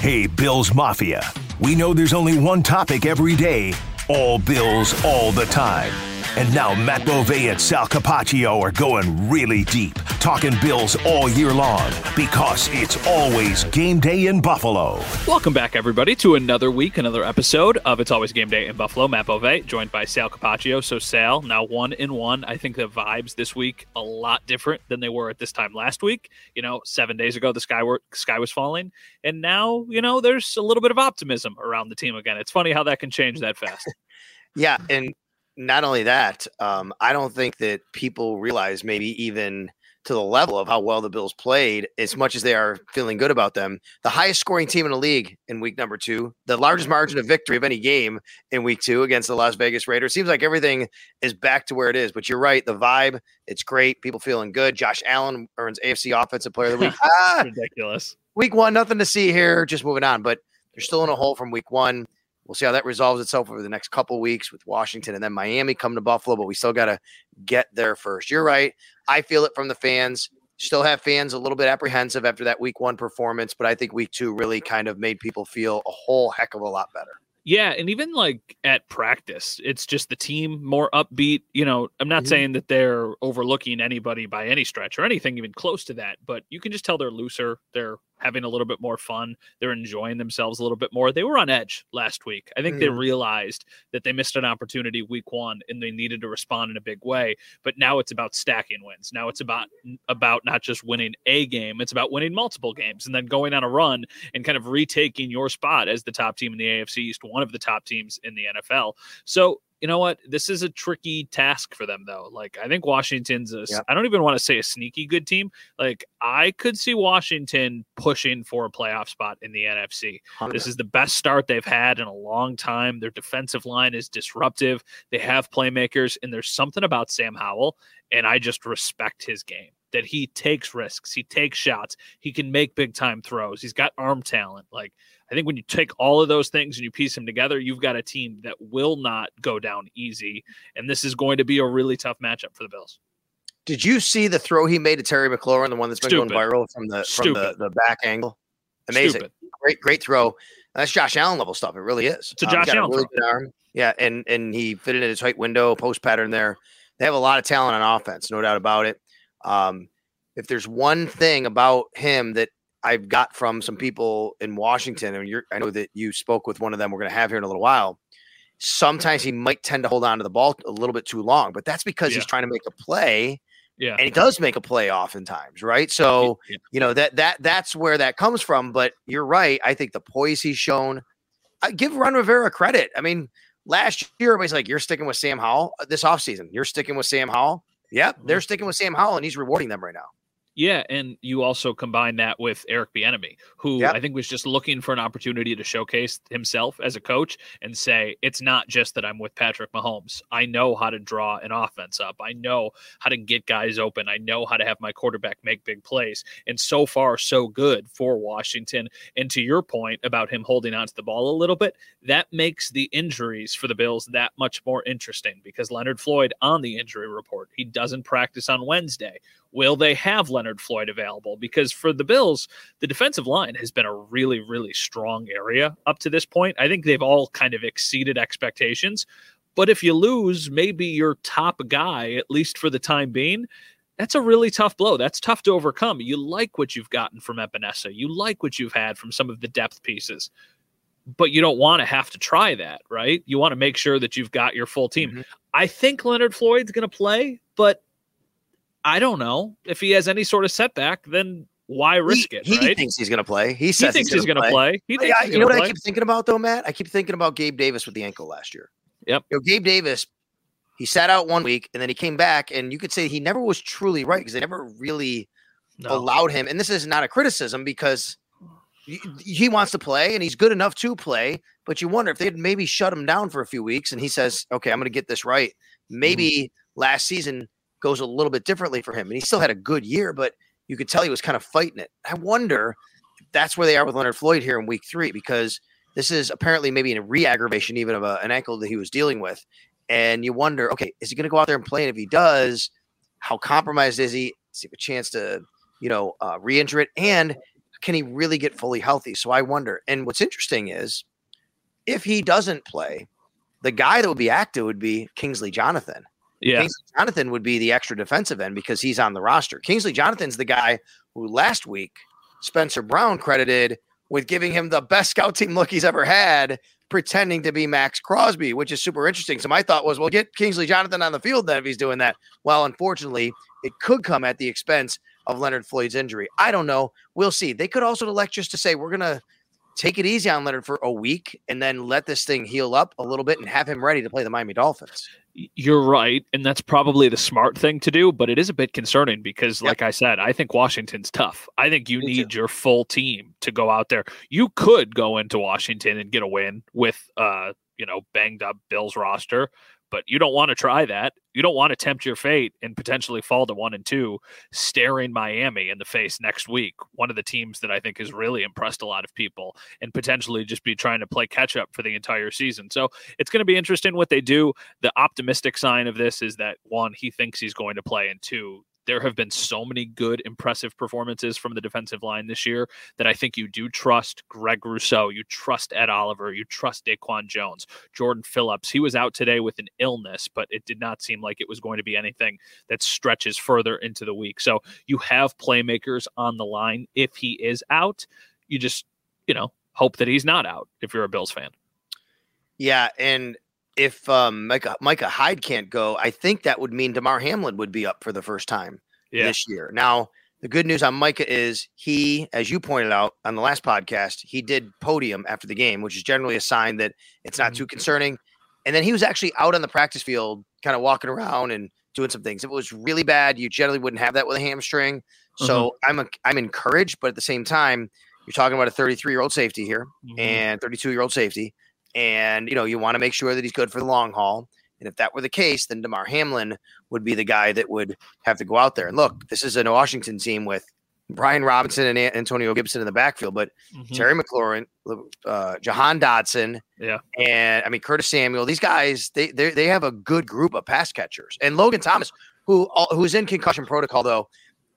Hey, Bills Mafia. We know there's only one topic every day all Bills all the time. And now Matt Bove and Sal Capaccio are going really deep, talking Bills all year long because it's always game day in Buffalo. Welcome back, everybody, to another week, another episode of It's Always Game Day in Buffalo. Matt Bove, joined by Sal Capaccio. So, Sal, now one in one. I think the vibes this week a lot different than they were at this time last week. You know, seven days ago, the sky, were, sky was falling. And now, you know, there's a little bit of optimism around the team again. It's funny how that can change that fast. yeah. And not only that, um, I don't think that people realize maybe even to the level of how well the Bills played, as much as they are feeling good about them. The highest scoring team in the league in week number two, the largest margin of victory of any game in week two against the Las Vegas Raiders. Seems like everything is back to where it is. But you're right, the vibe, it's great. People feeling good. Josh Allen earns AFC Offensive Player of the Week. ah, ridiculous. Week one, nothing to see here. Just moving on. But they're still in a hole from week one. We'll see how that resolves itself over the next couple weeks with Washington and then Miami come to Buffalo, but we still got to get there first. You're right. I feel it from the fans. Still have fans a little bit apprehensive after that week one performance, but I think week two really kind of made people feel a whole heck of a lot better. Yeah, and even like at practice, it's just the team more upbeat. You know, I'm not mm-hmm. saying that they're overlooking anybody by any stretch or anything even close to that, but you can just tell they're looser. They're having a little bit more fun. They're enjoying themselves a little bit more. They were on edge last week. I think mm. they realized that they missed an opportunity week one and they needed to respond in a big way. But now it's about stacking wins. Now it's about about not just winning a game, it's about winning multiple games and then going on a run and kind of retaking your spot as the top team in the AFC East, one of the top teams in the NFL. So you know what? This is a tricky task for them, though. Like, I think Washington's a, yep. I don't even want to say a sneaky good team. Like, I could see Washington pushing for a playoff spot in the NFC. 100%. This is the best start they've had in a long time. Their defensive line is disruptive. They have playmakers, and there's something about Sam Howell, and I just respect his game that he takes risks, he takes shots, he can make big time throws. He's got arm talent. Like, I think when you take all of those things and you piece them together, you've got a team that will not go down easy. And this is going to be a really tough matchup for the Bills. Did you see the throw he made to Terry McLaurin, the one that's been Stupid. going viral from the from the, the back angle? Amazing. Stupid. Great, great throw. That's Josh Allen level stuff. It really is. It's a um, Josh um, Allen really arm. Yeah, and and he fitted in a tight window, post pattern there. They have a lot of talent on offense, no doubt about it. Um, if there's one thing about him that I've got from some people in Washington, and you're, I know that you spoke with one of them. We're going to have here in a little while. Sometimes he might tend to hold on to the ball a little bit too long, but that's because yeah. he's trying to make a play. Yeah, and he does make a play oftentimes, right? So yeah. you know that that that's where that comes from. But you're right. I think the poise he's shown. I give Ron Rivera credit. I mean, last year everybody's like, "You're sticking with Sam Howell uh, this offseason. You're sticking with Sam Howell." Yep, they're mm-hmm. sticking with Sam Howell, and he's rewarding them right now. Yeah, and you also combine that with Eric Bieniemy, who yep. I think was just looking for an opportunity to showcase himself as a coach and say, it's not just that I'm with Patrick Mahomes. I know how to draw an offense up. I know how to get guys open. I know how to have my quarterback make big plays. And so far, so good for Washington. And to your point about him holding on to the ball a little bit, that makes the injuries for the Bills that much more interesting because Leonard Floyd on the injury report, he doesn't practice on Wednesday. Will they have Leonard Floyd available? Because for the Bills, the defensive line has been a really, really strong area up to this point. I think they've all kind of exceeded expectations. But if you lose maybe your top guy, at least for the time being, that's a really tough blow. That's tough to overcome. You like what you've gotten from Epenesa. You like what you've had from some of the depth pieces but you don't want to have to try that, right? You want to make sure that you've got your full team. Mm-hmm. I think Leonard Floyd's going to play, but I don't know if he has any sort of setback. Then why risk he, it? He right? thinks he's going to play. He says he thinks he's, going to play. He thinks you know what play. I keep thinking about though, Matt? I keep thinking about Gabe Davis with the ankle last year. Yep. You know, Gabe Davis, he sat out one week and then he came back, and you could say he never was truly right because they never really no. allowed him. And this is not a criticism because he wants to play and he's good enough to play, but you wonder if they'd maybe shut him down for a few weeks and he says, okay, I'm going to get this right. Maybe mm-hmm. last season goes a little bit differently for him. And he still had a good year, but you could tell he was kind of fighting it. I wonder if that's where they are with Leonard Floyd here in week three, because this is apparently maybe a re aggravation even of a, an ankle that he was dealing with. And you wonder, okay, is he going to go out there and play? And if he does, how compromised is he? Does he have a chance to, you know, uh, re injure it? And can he really get fully healthy? So I wonder. And what's interesting is if he doesn't play, the guy that would be active would be Kingsley Jonathan. Yeah. Kingsley Jonathan would be the extra defensive end because he's on the roster. Kingsley Jonathan's the guy who last week Spencer Brown credited with giving him the best scout team look he's ever had, pretending to be Maxx Crosby, which is super interesting. So my thought was, well, get Kingsley Jonathan on the field then if he's doing that. Well, unfortunately, it could come at the expense of Leonard Floyd's injury. I don't know. We'll see. They could also elect just to say we're gonna take it easy on Leonard for a week and then let this thing heal up a little bit and have him ready to play the Miami Dolphins. You're right, and that's probably the smart thing to do, but it is a bit concerning because, yep. like I said, I think Washington's tough. I think you Me need too. your full team to go out there. You could go into Washington and get a win with, uh, you know, banged up Bills roster, but you don't want to try that. You don't want to tempt your fate and potentially fall to one and two, staring Miami in the face next week. One of the teams that I think has really impressed a lot of people and potentially just be trying to play catch up for the entire season. So it's going to be interesting what they do. The optimistic sign of this is that one, he thinks he's going to play, and two, there have been so many good, impressive performances from the defensive line this year that I think you do trust Greg Rousseau, you trust Ed Oliver, you trust Daquan Jones, Jordan Phillips. He was out today with an illness, but it did not seem like it was going to be anything that stretches further into the week. So you have playmakers on the line if he is out. You just, you know, hope that he's not out if you're a Bills fan. Yeah, and if um, Micah, Micah Hyde can't go, I think that would mean Damar Hamlin would be up for the first time yeah. this year. Now, the good news on Micah is he, as you pointed out on the last podcast, he did podium after the game, which is generally a sign that it's not too mm-hmm. concerning. And then he was actually out on the practice field, kind of walking around and doing some things. If it was really bad, you generally wouldn't have that with a hamstring. So mm-hmm. I'm a, I'm encouraged, but at the same time, you're talking about a 33 year old safety here mm-hmm. and 32 year old safety and you know you want to make sure that he's good for the long haul. And if that were the case, then Damar Hamlin would be the guy that would have to go out there. And look, this is a Washington team with Brian Robinson and Antonio Gibson in the backfield, but mm-hmm. Terry McLaurin, uh, Jahan Dotson, yeah, and I mean Curtis Samuel. These guys, they they they have a good group of pass catchers. And Logan Thomas, who who's in concussion protocol though,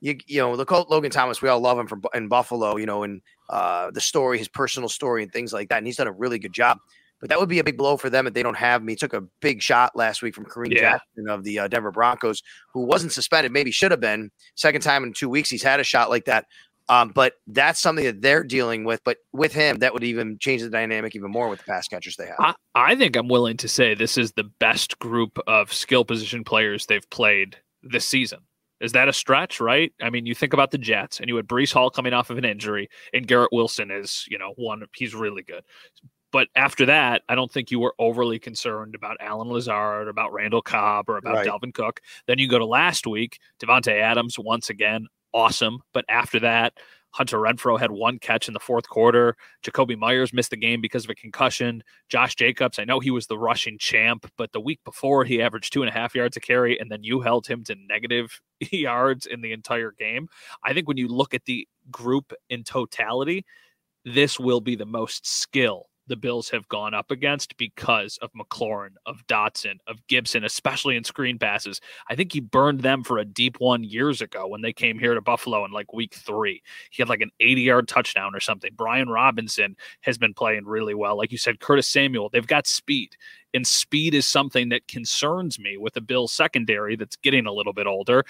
you you know the Logan Thomas, we all love him from in Buffalo, you know, and uh, the story, his personal story, and things like that. And he's done a really good job. But that would be a big blow for them if they don't have me. He took a big shot last week from Kareem yeah. Jackson of the uh, Denver Broncos, who wasn't suspended, maybe should have been. Second time in two weeks he's had a shot like that. Um, but that's something that they're dealing with. But with him, that would even change the dynamic even more with the pass catchers they have. I, I think I'm willing to say this is the best group of skill position players they've played this season. Is that a stretch, right? I mean, you think about the Jets, and you had Breece Hall coming off of an injury, and Garrett Wilson is, you know, one. He's really good. But after that, I don't think you were overly concerned about Allen Lazard, about Randall Cobb, or about right. Dalvin Cook. Then you go to last week, Davante Adams once again, awesome. But after that, Hunter Renfrow had one catch in the fourth quarter. Jakobi Meyers missed the game because of a concussion. Josh Jacobs, I know he was the rushing champ, but the week before he averaged two and a half yards a carry, and then you held him to negative yards in the entire game. I think when you look at the group in totality, this will be the most skill the Bills have gone up against because of McLaurin, of Dotson, of Gibson, especially in screen passes. I think he burned them for a deep one years ago when they came here to Buffalo in like week three. He had like an 80 yard touchdown or something. Brian Robinson has been playing really well. Like you said, Curtis Samuel, they've got speed and speed is something that concerns me with a Bill secondary that's getting a little bit older,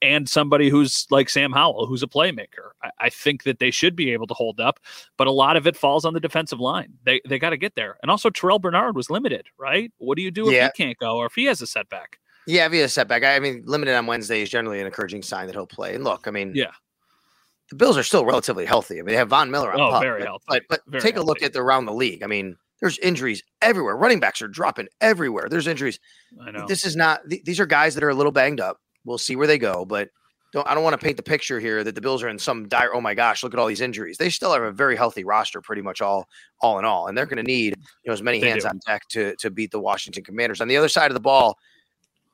and somebody who's like Sam Howell, who's a playmaker. I, I think that they should be able to hold up, but a lot of it falls on the defensive line. They they got to get there, and also Terrel Bernard was limited, right? What do you do if yeah. he can't go or if he has a setback? Yeah, if he has a setback, I mean, limited on Wednesday is generally an encouraging sign that he'll play. And look, I mean, yeah, the Bills are still relatively healthy. I mean, they have Von Miller on oh, pup, very but, healthy. But, but take healthy. a look at the around the league. I mean, there's injuries everywhere. Running backs are dropping everywhere. There's injuries. I know. This is not, th- these are guys that are a little banged up. We'll see where they go, but don't I don't want to paint the picture here that the Bills are in some dire. Oh my gosh, look at all these injuries. They still have a very healthy roster, pretty much all all in all, and they're going to need you know as many They hands do. on deck to to beat the Washington Commanders. On the other side of the ball,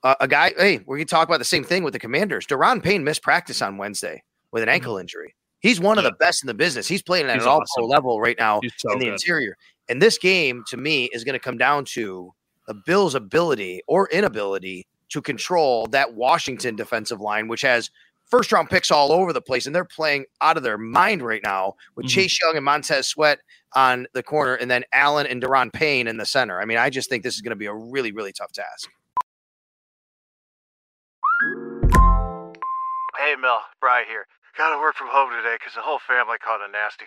uh, a guy. Hey, we can talk about the same thing with the Commanders. Daron Payne missed practice on Wednesday with an ankle injury. He's one of the best in the business. He's playing at He's an all awesome. pro level right now so in the good. interior. And this game, to me, is going to come down to the Bills' ability or inability to control that Washington defensive line, which has first round picks all over the place, and they're playing out of their mind right now with Mhm. Chase Young and Montez Sweat on the corner, and then Allen and Daron Payne in the center. I mean, I just think this is going to be a really, really tough task. Hey, Mel, Bry here. Gotta work from home today because the whole family caught a nasty.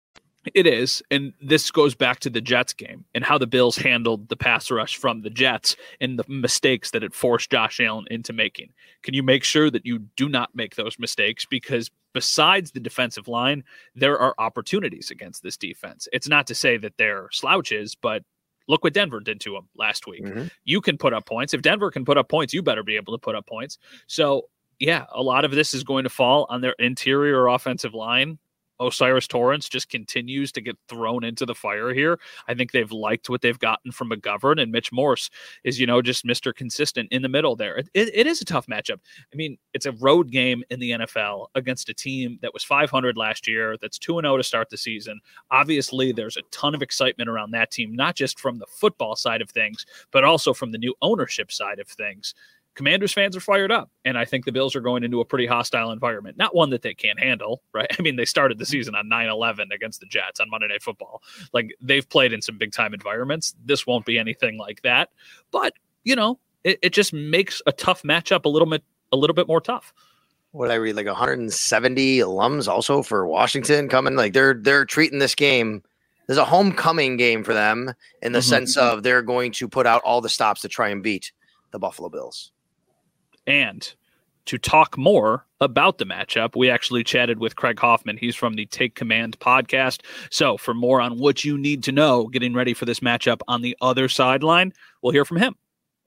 It is. And this goes back to the Jets game and how the Bills handled the pass rush from the Jets and the mistakes that it forced Josh Allen into making. Can you make sure that you do not make those mistakes? Because besides the defensive line, there are opportunities against this defense. It's not to say that they're slouches, but look what Denver did to them last week. Mhm. You can put up points. If Denver can put up points, you better be able to put up points. So, yeah, a lot of this is going to fall on their interior offensive line. O'Cyrus Torrence just continues to get thrown into the fire here. I think they've liked what they've gotten from McGovern and Mitch Morse is, you know, just Mr. Consistent in the middle there. It, it, it is a tough matchup. I mean, it's a road game in the NFL against a team that was 500 last year, that's 2 0 to start the season. Obviously, there's a ton of excitement around that team, not just from the football side of things, but also from the new ownership side of things. Commanders fans are fired up, and I think the Bills are going into a pretty hostile environment. Not one that they can't handle, right? I mean, they started the season on 9 11 against the Jets on Monday Night Football. Like, they've played in some big time environments. This won't be anything like that. But, you know, it, it just makes a tough matchup a little bit a little bit more tough. What did I read? Like 170 alums also for Washington coming. Like they're they're treating this game. There's a homecoming game for them in the Mhm. sense of they're going to put out all the stops to try and beat the Buffalo Bills. And to talk more about the matchup, we actually chatted with Craig Hoffman. He's from the Take Command podcast. So, for more on what you need to know getting ready for this matchup on the other sideline, we'll hear from him